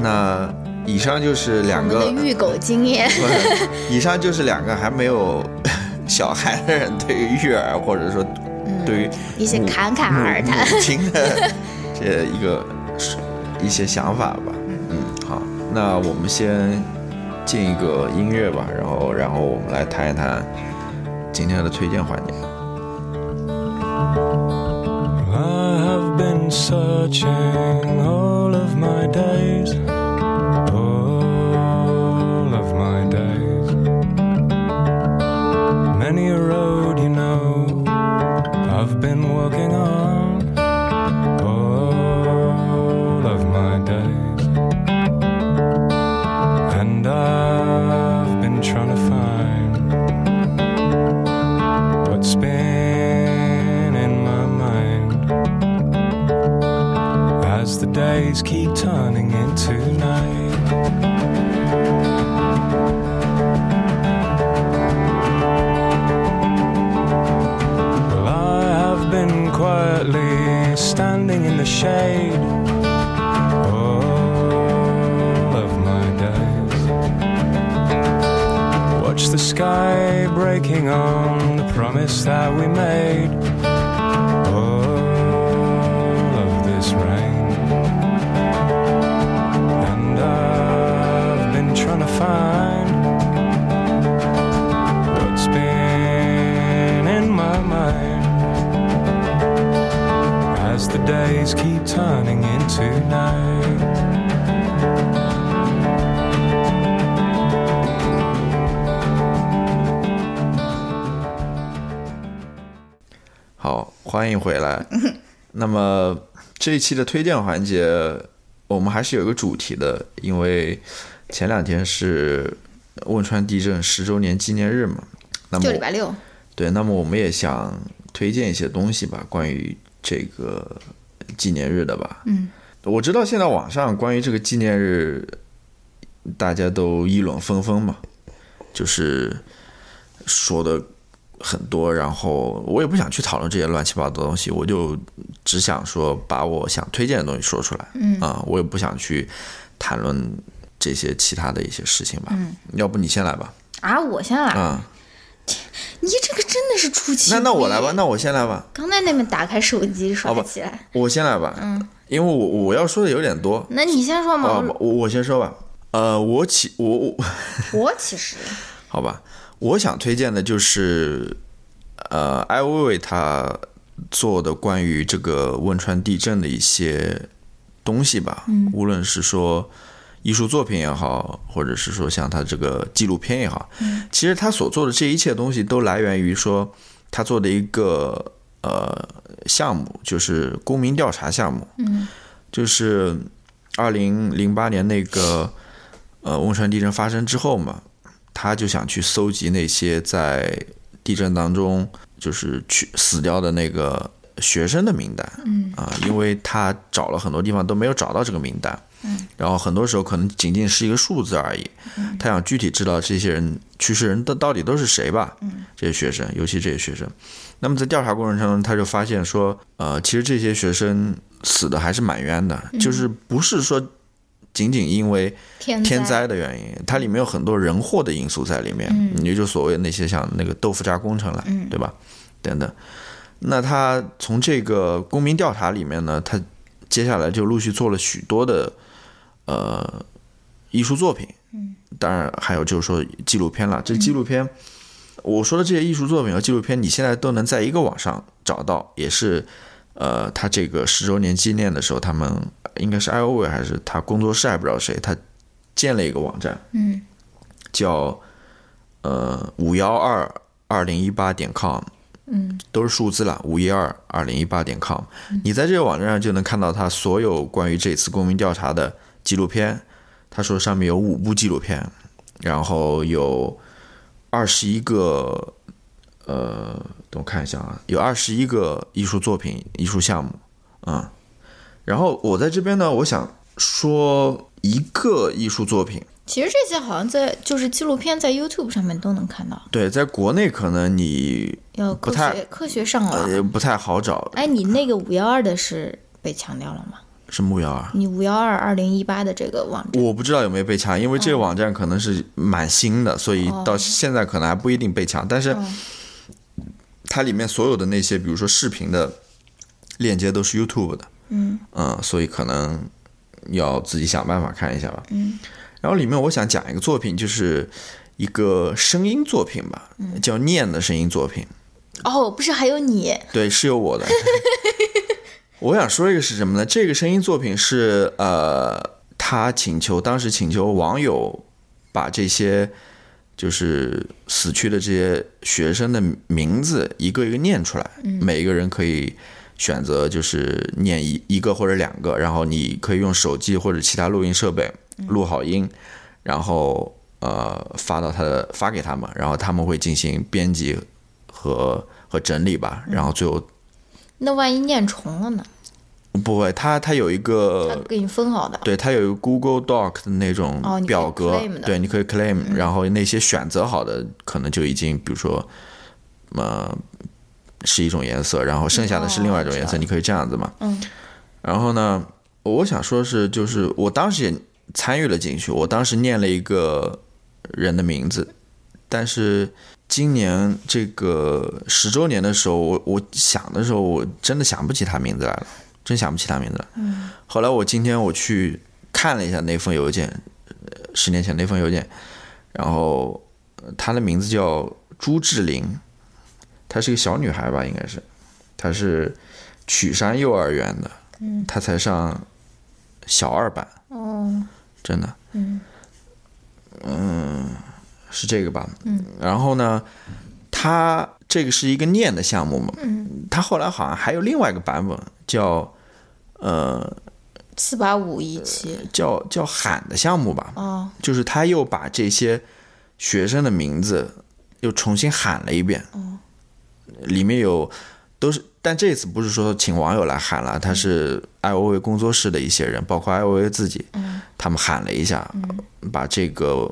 S2: 那以上就是两个
S1: 的育狗经验，
S2: 不以上就是两个还没有 小孩的人对于育儿或者说对于
S1: 一些侃侃而谈。
S2: 母亲的 这一个一些想法吧。嗯，好，那我们先进一个音乐吧，然后然后我们来谈一谈今天的推荐环节。
S3: I have been searching all of my days, days keep turning into night. Well, I have been quietly standing in the shade all of my days. Watch the sky breaking on the promise that we made. Find what's been in my mind as the days keep turning into night.
S2: 好，欢迎回来。那么这一期的推荐环节，我们还是有一个主题的，因为前两天是汶川地震十周年纪念日嘛。那么
S1: 就礼拜六，
S2: 对，那么我们也想推荐一些东西吧，关于这个纪念日的吧。
S1: 嗯，
S2: 我知道现在网上关于这个纪念日，大家都议论纷纷嘛，就是说的很多，然后我也不想去讨论这些乱七八糟的东西，我就只想说把我想推荐的东西说出来。
S1: 嗯
S2: 啊、我也不想去谈论这些其他的一些事情吧。
S1: 嗯，
S2: 要不你先来吧。
S1: 啊，我先来，
S2: 啊、
S1: 你这个真的是出奇
S2: 那那我来吧，那我先来吧。
S1: 刚在那边打开手机刷
S2: 好吧
S1: 起来，
S2: 我先来吧，
S1: 嗯，
S2: 因为我我要说的有点多，
S1: 那你先说嘛。
S2: 啊，我我先说吧，呃，我起我我
S1: 我其实。
S2: 好吧，我想推荐的就是呃艾薇薇她做的关于这个汶川地震的一些东西吧，
S1: 嗯。
S2: 无论是说艺术作品也好，或者是说像他这个纪录片也好，
S1: 嗯。
S2: 其实他所做的这一切东西都来源于说他做的一个呃项目，就是公民调查项目，
S1: 嗯。
S2: 就是二零零八年那个呃汶川地震发生之后嘛，他就想去搜集那些在地震当中就是去死掉的那个学生的名单，
S1: 嗯
S2: 啊，因为他找了很多地方都没有找到这个名单，
S1: 嗯，
S2: 然后很多时候可能仅仅是一个数字而已，
S1: 嗯。
S2: 他想具体知道这些人去世人到到底都是谁吧，
S1: 嗯，
S2: 这些学生，尤其这些学生，那么在调查过程当中，他就发现说，呃，其实这些学生死的还是蛮冤的，就是不是说仅仅因为
S1: 天
S2: 天灾的原因，它里面有很多人祸的因素在里面，
S1: 嗯。
S2: 也就所谓那些像那个豆腐渣工程了，
S1: 嗯。
S2: 对吧？等等。那他从这个公民调查里面呢，他接下来就陆续做了许多的呃艺术作品，
S1: 嗯，
S2: 当然还有就是说纪录片了。这纪录片，我说的这些艺术作品和纪录片，你现在都能在一个网上找到，也是呃，他这个十周年纪念的时候，他们应该是艾欧伟还是他工作室还不知道谁，他建了一个网站，
S1: 嗯。
S2: 叫呃五幺二二零一八点 com，
S1: 嗯。
S2: 都是数字了，五一二二零一八点 com。你在这个网站上就能看到他所有关于这次公民调查的纪录片。他说上面有五部纪录片，然后有二十一个，呃，等我看一下啊，有二十一个艺术作品、艺术项目，嗯。然后我在这边呢，我想说一个艺术作品，
S1: 其实这些好像在就是纪录片在 YouTube 上面都能看到，
S2: 对，在国内可能你
S1: 要科
S2: 不太
S1: 学科学上网。
S2: 呃不太好找，
S1: 哎，你那个五幺二的是被强调了吗？
S2: 是木曜啊。
S1: 你五幺二二零一八的这个网站，
S2: 我不知道有没有被抢，因为这个网站可能是蛮新的，所以到现在可能还不一定被抢。但是
S1: 嗯
S2: 它里面所有的那些，比如说视频的链接都是 YouTube 的，
S1: 嗯
S2: 嗯，所以可能要自己想办法看一下吧。
S1: 嗯
S2: 然后里面我想讲一个作品，就是一个声音作品吧，
S1: 嗯
S2: 叫念的声音作品。
S1: 哦，不是还有你，
S2: 对，是有我的。我想说一个是什么呢？这个声音作品是呃，他请求当时请求网友把这些就是死去的这些学生的名字一个一个念出来，每一个人可以选择就是念一一个或者两个，然后你可以用手机或者其他录音设备录好音，然后呃发到他的发给他们，然后他们会进行编辑和和整理吧，然后最后
S1: 那万一念重了呢？
S2: 不会，它它有一
S1: 他
S2: 个。
S1: 给你分好的。
S2: 对，它有一个 Google Doc 的那种表格对，你可以 claim，、然后那些选择好的可能就已经，比如说，呃，是一种颜色，然后剩下的是另外一种颜色，
S1: 哦
S2: 你可以这样子嘛。
S1: 嗯
S2: 然后呢，我想说是，就是我当时也参与了进去，我当时念了一个人的名字，但是今年这个十周年的时候，我我想的时候，我真的想不起他名字来了，真想不起他名字来。
S1: 嗯
S2: 后来我今天我去看了一下那封邮件，呃十年前那封邮件，然后呃她的名字叫朱志玲，她是个小女孩吧，应该是，她是曲山幼儿园的，
S1: 嗯。
S2: 她才上小二班，
S1: 哦。
S2: 真的，
S1: 嗯
S2: 是这个吧？
S1: 嗯，
S2: 然后呢，他这个是一个念的项目嘛，
S1: 嗯，
S2: 她后来好像还有另外一个版本叫呃
S1: 四八五一七。
S2: 叫叫喊的项目吧，
S1: 哦。
S2: 就是他又把这些学生的名字又重新喊了一遍，里面有都是，但这次不是说请网友来喊了，他是艾欧维工作室的一些人，包括艾欧维自己，他们喊了一下，把这个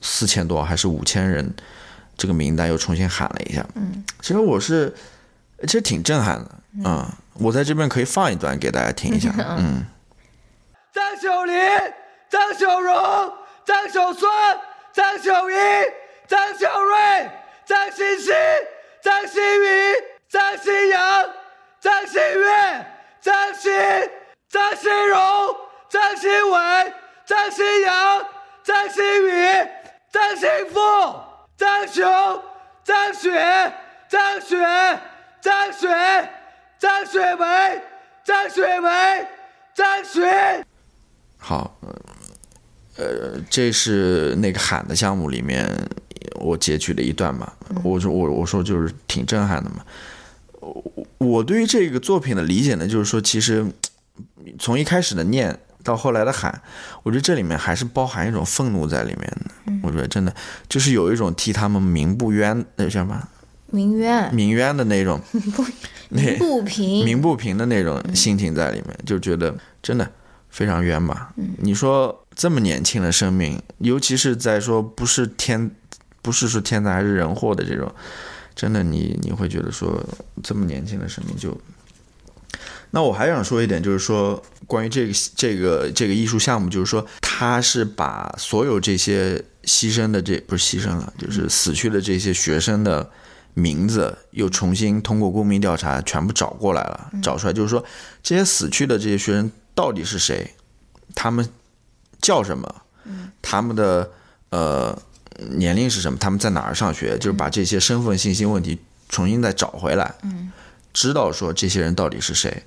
S2: 四四千多还是五千人这个名单又重新喊了一下，
S1: 嗯，
S2: 其实我是其实挺震撼的，嗯，我在这边可以放一段给大家听一下，嗯。
S4: 张小林、张小荣、张小孙、张小英、张小瑞、张欣欣、张馨予、张欣阳、张馨月、张欣、张欣荣、张欣伟、张欣阳、张馨予、张幸福、张雄、张雪、张雪、张雪、张雪梅，张雪梅，张雪。
S2: 好，呃，这是那个喊的项目里面我截取的一段嘛，我说我我说就是挺震撼的嘛。我我对于这个作品的理解呢，就是说其实从一开始的念到后来的喊，我觉得这里面还是包含一种愤怒在里面的。我觉得真的就是有一种替他们鸣不冤，那叫什么
S1: 鸣冤，
S2: 鸣冤的那种 鸣
S1: 不平，
S2: 鸣不平的那种心情在里面，就觉得真的非常冤吧。你说这么年轻的生命，尤其是在说不是天，不是说天灾还是人祸的这种，真的你你会觉得说这么年轻的生命就。那我还想说一点，就是说关于这个这个这个艺术项目，就是说他是把所有这些牺牲的这不是牺牲了，就是死去的这些学生的名字又重新通过公民调查全部找过来了，找出来就是说这些死去的这些学生到底是谁，他们叫什么，他们的呃年龄是什么，他们在哪儿上学，就是把这些身份信息问题重新再找回来，知道说这些人到底是谁。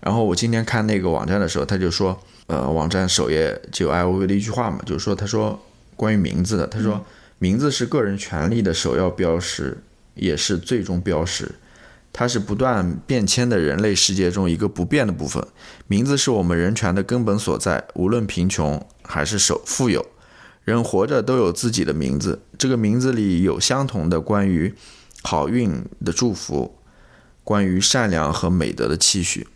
S2: 然后我今天看那个网站的时候，他就说，呃，网站首页就有 I O V 的一句话嘛，就是说，他说关于名字的，他说名字是个人权利的首要标识，也是最终标识。它是不断变迁的人类世界中一个不变的部分。名字是我们人权的根本所在，无论贫穷还是首富有，人活着都有自己的名字。这个名字里有相同的关于好运的祝福，关于善良和美德的期许。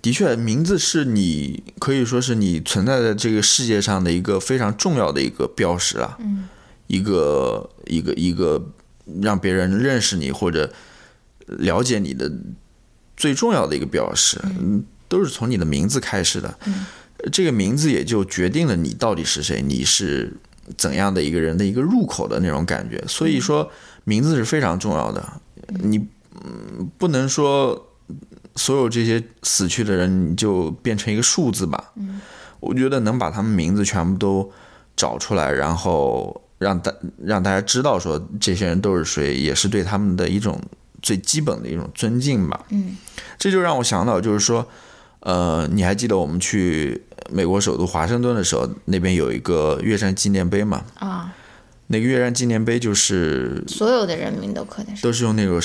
S2: 的确，名字是你可以说是你存在在这个世界上的一个非常重要的一个标识啊，一个一个一个让别人认识你或者了解你的最重要的一个标识，嗯，都是从你的名字开始的。这个名字也就决定了你到底是谁，你是怎样的一个人的一个入口的那种感觉。所以说，名字是非常重要的。你嗯不能说所有这些死去的人你就变成一个数字吧。我觉得能把他们名字全部都找出来，然后让大让大家知道说这些人都是谁，也是对他们的一种最基本的一种尊敬吧。
S1: 嗯，
S2: 这就让我想到，就是说，呃，你还记得我们去美国首都华盛顿的时候，那边有一个越战纪念碑嘛？
S1: 啊，
S2: 那个越战纪念碑就是
S1: 所有的人民都刻在上，
S2: 都是用那个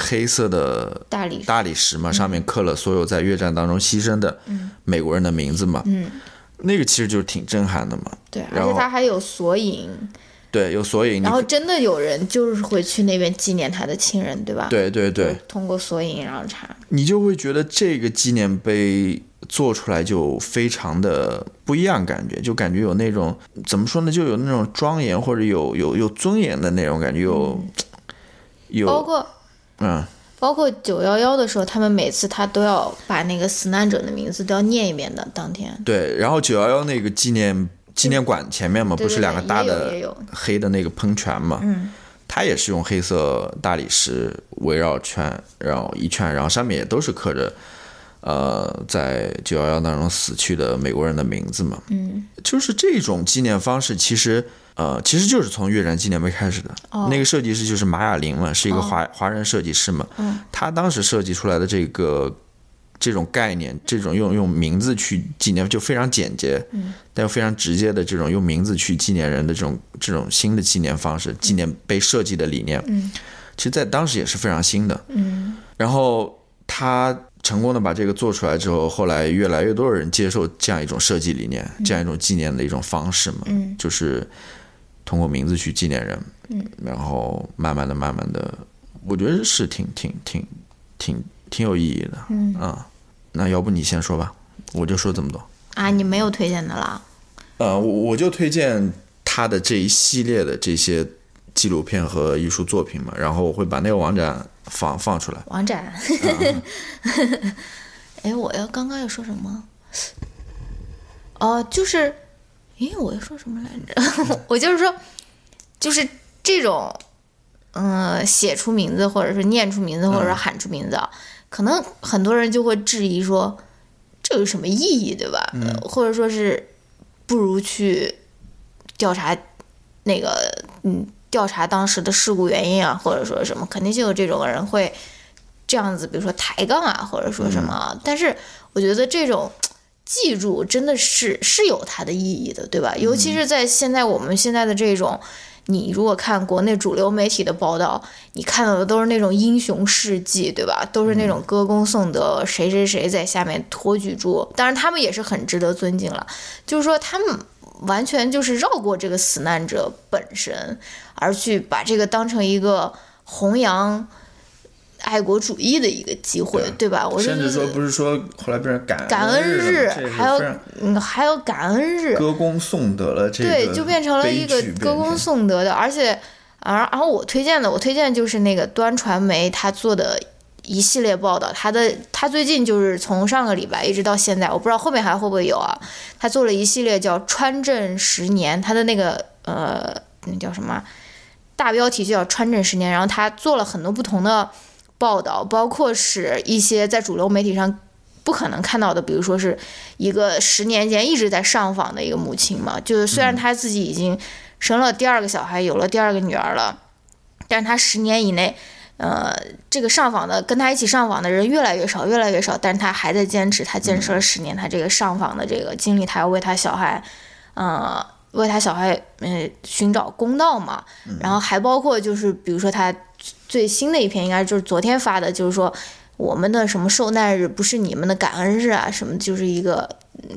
S2: 黑色的
S1: 大理石
S2: 大理石嘛，上面刻了所有在越战当中牺牲的美国人的名字嘛。
S1: 嗯，
S2: 那个其实就是挺震撼的嘛。
S1: 对，而且它还有索引，
S2: 对，有索引，
S1: 然后真的有人就是会去那边纪念他的亲人，对吧？，
S2: 对对对，
S1: 通过索引然后查，
S2: 你就会觉得这个纪念碑做出来就非常的不一样，感觉就感觉有那种怎么说呢，就有那种庄严或者有有有尊严的那种感觉，有、有
S1: 包括
S2: 嗯
S1: 包括九幺幺的时候，他们每次他都要把那个死难者的名字都要念一遍的，当天。
S2: 对，然后九幺幺那个纪念纪念馆前面嘛，不是两个
S1: 对
S2: 大的黑的那个喷泉嘛，
S1: 嗯，
S2: 它也是用黑色大理石围绕圈，然后一圈，然后上面也都是刻着。呃，在九幺幺当中死去的美国人的名字嘛，
S1: 嗯，
S2: 就是这种纪念方式，其实呃，其实就是从越战纪念碑开始的。
S1: 哦
S2: 那个设计师就是马雅玲嘛，是一个华、华人设计师嘛。
S1: 嗯
S2: 他当时设计出来的这个这种概念，这种用用名字去纪念，就非常简洁，
S1: 嗯，
S2: 但又非常直接的这种用名字去纪念人的这种这种新的纪念方式，纪念碑设计的理念，
S1: 嗯，
S2: 其实在当时也是非常新的。
S1: 嗯。
S2: 然后他成功的把这个做出来之后，后来越来越多的人接受这样一种设计理念，这样一种纪念的一种方式嘛，
S1: 嗯。
S2: 就是通过名字去纪念人，
S1: 嗯，
S2: 然后慢慢的、慢慢的，我觉得是挺、挺、挺、挺、挺有意义的，
S1: 嗯。
S2: 啊，那要不你先说吧，我就说这么多，
S1: 啊，你没有推荐的啦？
S2: 呃，我我就推荐他的这一系列的这些纪录片和艺术作品嘛，然后我会把那个网站放放出来。
S1: 王展，哎，我要刚刚要说什么？哦，就是，诶，我要说什么来着？我就是说，就是这种，嗯、写出名字，或者是念出名字，或者是喊出名字啊，可能很多人就会质疑说，这有什么意义，对吧？或者说是不如去调查那个，嗯，调查当时的事故原因啊，或者说什么，肯定就有这种人会这样子，比如说抬杠啊，或者说什么。但是我觉得这种记住真的是是有它的意义的，对吧？尤其是在现在我们现在的这种。你如果看国内主流媒体的报道，你看到的都是那种英雄事迹，对吧？都是那种歌功颂德，谁谁谁在下面托举住，当然他们也是很值得尊敬了。就是说，他们完全就是绕过这个死难者本身，而去把这个当成一个弘扬爱国主义的一个机会，对吧？我
S2: 甚至说不是说后来变成感
S1: 感恩
S2: 日，
S1: 还有嗯还有感恩日，
S2: 歌功颂德了，这
S1: 对就变成了一个歌功颂德的，而且而，然后我推荐的，我推荐就是那个端传媒他做的一系列报道，他的他最近就是从上个礼拜一直到现在，我不知道后面还会不会有啊，他做了一系列叫川震十年，他的那个呃那叫什么大标题就叫川震十年，然后他做了很多不同的。报道包括是一些在主流媒体上不可能看到的，比如说是一个十年间一直在上访的一个母亲嘛，就是虽然她自己已经生了第二个小孩，有了第二个女儿了，但是她十年以内，呃，这个上访的跟她一起上访的人越来越少，越来越少，但是她还在坚持，她坚持了十年，她这个上访的这个经历，她要为她小孩，呃，为她小孩，呃，寻找公道嘛，然后还包括就是比如说她。最新的一篇应该就是昨天发的，就是说我们的什么受难日不是你们的感恩日啊，什么就是一个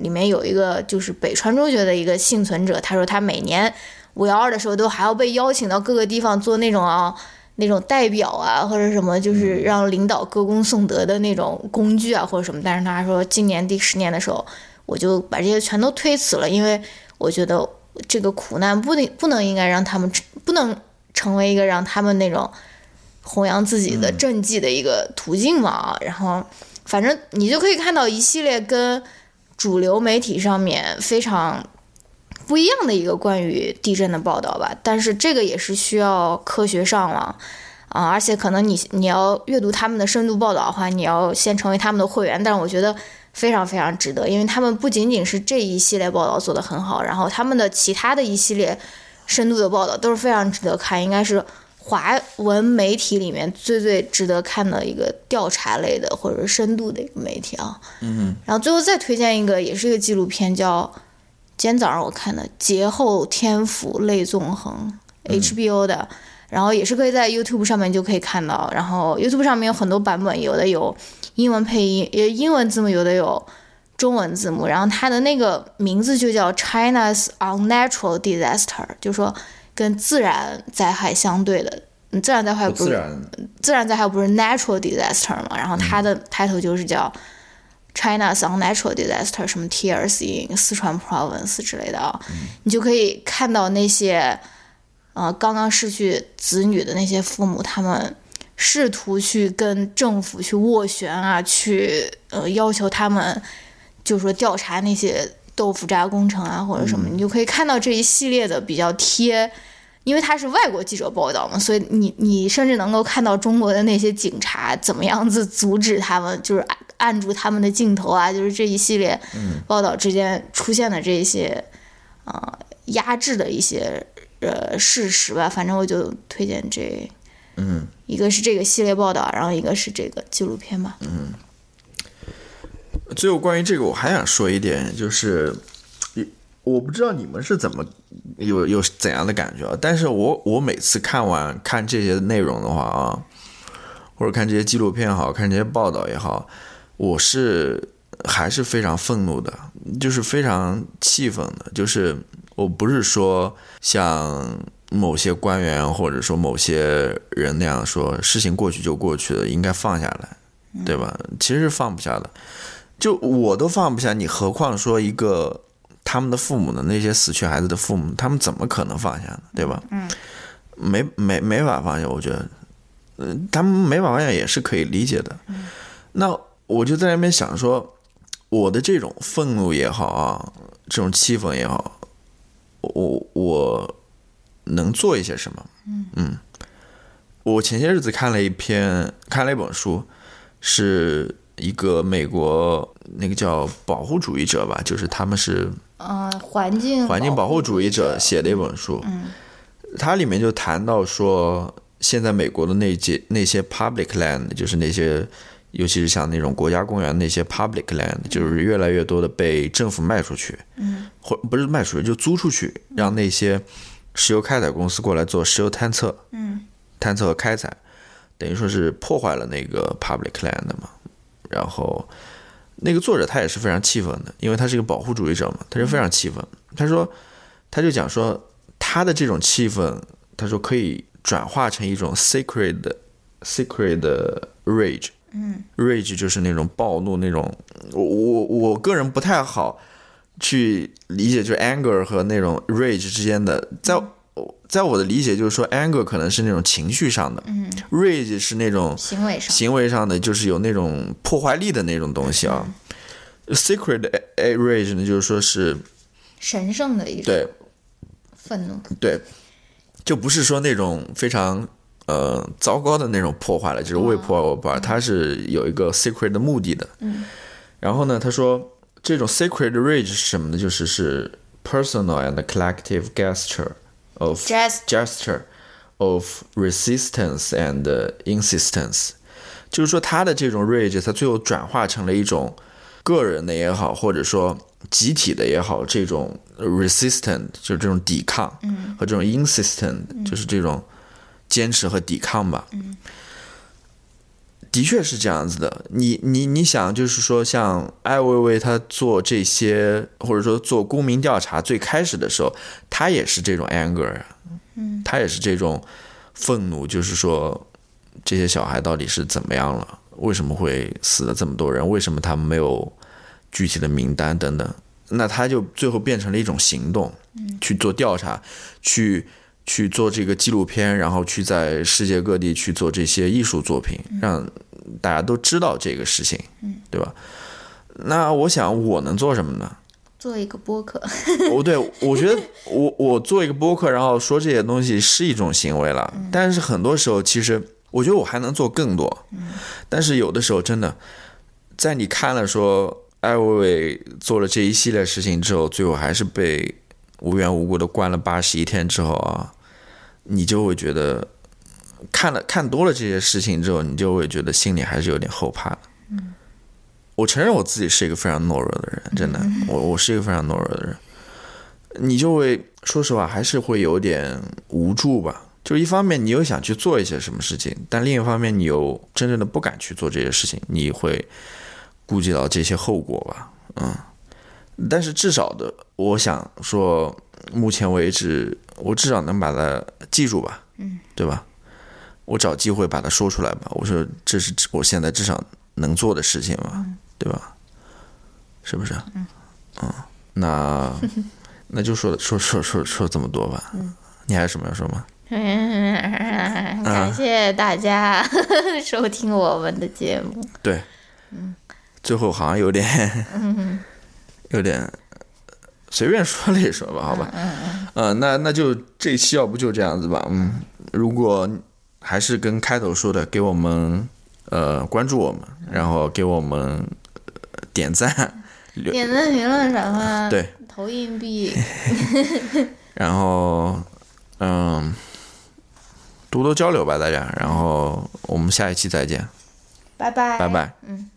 S1: 里面有一个就是北川中学的一个幸存者，他说他每年五幺二的时候都还要被邀请到各个地方做那种啊 那种代表啊或者什么，就是让领导歌功颂德的那种工具啊或者什么，但是他说今年第十年的时候，我就把这些全都推辞了，因为我觉得这个苦难不能不能应该让他们不能成为一个让他们那种。弘扬自己的政绩的一个途径嘛，然后反正你就可以看到一系列跟主流媒体上面非常不一样的一个关于地震的报道吧。但是这个也是需要科学上网啊，而且可能你你要阅读他们的深度报道的话，你要先成为他们的会员。但是我觉得非常非常值得，因为他们不仅仅是这一系列报道做得很好，然后他们的其他的一系列深度的报道都是非常值得看，应该是。华文媒体里面最最值得看的一个调查类的或者是深度的一个媒体啊，
S2: 嗯，
S1: 然后最后再推荐一个，也是一个纪录片，叫今天早上我看的《劫后天府泪纵横》，HBO 的，然后也是可以在 YouTube 上面就可以看到，然后 YouTube 上面有很多版本，有的有英文配音，也英文字幕，有的有中文字幕，然后它的那个名字就叫 China's Unnatural Disaster，就说。跟自然灾害相对的，嗯，自然灾害不是自然灾害不是 natural disaster 嘛？然后它的 title 就是叫 China's unnatural disaster，什么 tears in 四川 province 之类的啊，你就可以看到那些呃刚刚失去子女的那些父母，他们试图去跟政府去斡旋啊，去呃要求他们就说调查那些。豆腐渣工程啊，或者什么，你就可以看到这一系列的比较贴，因为他是外国记者报道嘛，所以你你甚至能够看到中国的那些警察怎么样子阻止他们，就是按按住他们的镜头啊，就是这一系列报道之间出现的这些啊压制的一些呃事实吧。反正我就推荐这，
S2: 嗯，
S1: 一个是这个系列报道，然后一个是这个纪录片吧，
S2: 嗯。最后，关于这个，我还想说一点，就是，我不知道你们是怎么有有怎样的感觉啊？但是我我每次看完看这些内容的话啊，或者看这些纪录片也好看这些报道也好，我是还是非常愤怒的，就是非常气愤的。就是我不是说像某些官员或者说某些人那样说，事情过去就过去了，应该放下来，对吧？其实是放不下的。就我都放不下，你何况说一个他们的父母呢？那些死去孩子的父母，他们怎么可能放下呢？对吧？
S1: 嗯，
S2: 没没没法放下，我觉得，嗯，他们没法放下也是可以理解的。那我就在那边想说，我的这种愤怒也好啊，这种气愤也好，我我能做一些什么？嗯，我前些日子看了一篇，看了一本书，是。一个美国那个叫保护主义者吧，就是他们是
S1: 呃环境
S2: 环境保护
S1: 主
S2: 主义者写的一本书，
S1: 嗯，
S2: 它里面就谈到说，现在美国的那些那些 public land，就是那些，尤其是像那种国家公园那些 public land，就是越来越多的被政府卖出去，嗯，或不是卖出去就租出去，让那些石油开采公司过来做石油探测，
S1: 嗯，
S2: 探测和开采，等于说是破坏了那个 public land 嘛。然后那个作者他也是非常气愤的，因为他是一个保护主义者嘛，他就非常气愤。他说，他就讲说他的这种气愤，他说可以转化成一种 sacred sacred rage，嗯，rage 就是那种暴怒那种，我我我个人不太好去理解，就是 anger 和那种 rage 之间的，在在我的理解就是说 anger 可能是那种情绪上的，嗯，rage 是那种
S1: 行为上，
S2: 行为上的，就是有那种破坏力的那种东西啊。Secret rage 呢，就是说是
S1: 神圣的一种
S2: 对
S1: 愤怒。
S2: 对，就不是说那种非常呃糟糕的那种破坏了，就是为破坏而破坏，它是有一个 secret 的目的的。
S1: 嗯，
S2: 然后呢，他说这种 secret rage 是什么呢？就是是 personal and collective gesture of
S1: Gest-
S2: gesture of resistance and insistence，就是说他的这种 rage，他最后转化成了一种个人的也好，或者说集体的也好，这种 resistant 就是这种抵抗，和这种 insistent 就是这种坚持和抵抗吧。的确是这样子的，你你你想，就是说，像艾薇薇她做这些，或者说做公民调查，最开始的时候，她也是这种 anger 啊，嗯，她也是这种愤怒，就是说，这些小孩到底是怎么样了？为什么会死了这么多人？为什么他们没有具体的名单等等？那他就最后变成了一种行动，去做调查，去去做这个纪录片，然后去在世界各地去做这些艺术作品，让大家都知道这个事情，嗯。对吧？那我想我能做什么呢？
S1: 做一个播客，
S2: 哦，对，我觉得我我做一个播客，然后说这些东西是一种行为了，但是很多时候其实我觉得我还能做更多，但是有的时候真的，在你看了说艾薇薇做了这一系列事情之后，最后还是被无缘无故的关了八十一天之后啊，你就会觉得看了看多了这些事情之后，你就会觉得心里还是有点后怕的。我承认我自己是一个非常懦弱的人，真的，我我是一个非常懦弱的人。你就会说实话，还是会有点无助吧。就一方面你又想去做一些什么事情，但另一方面你又真正的不敢去做这些事情，你会顾及到这些后果吧，嗯。但是至少的，我想说，目前为止，我至少能把它记住吧，嗯，对吧？我找机会把它说出来吧。我说这是我现在至少能做的事情嘛，对吧？是不是？嗯，那 那就说说说说说这么多吧。你还有什么要说吗？
S1: 感谢大家 收听我们的节目。
S2: 对，最后好像有点，有点随便说了一说吧，好吧，嗯那那就这一期要不就这样子吧，嗯，如果还是跟开头说的，给我们呃关注我们，然后给我们呃点赞，
S1: 点赞、评论、转发，
S2: 对，
S1: 投硬币，
S2: 然后嗯多多交流吧，大家，然后我们下一期再见，
S1: 拜拜，
S2: 拜拜。
S1: 嗯。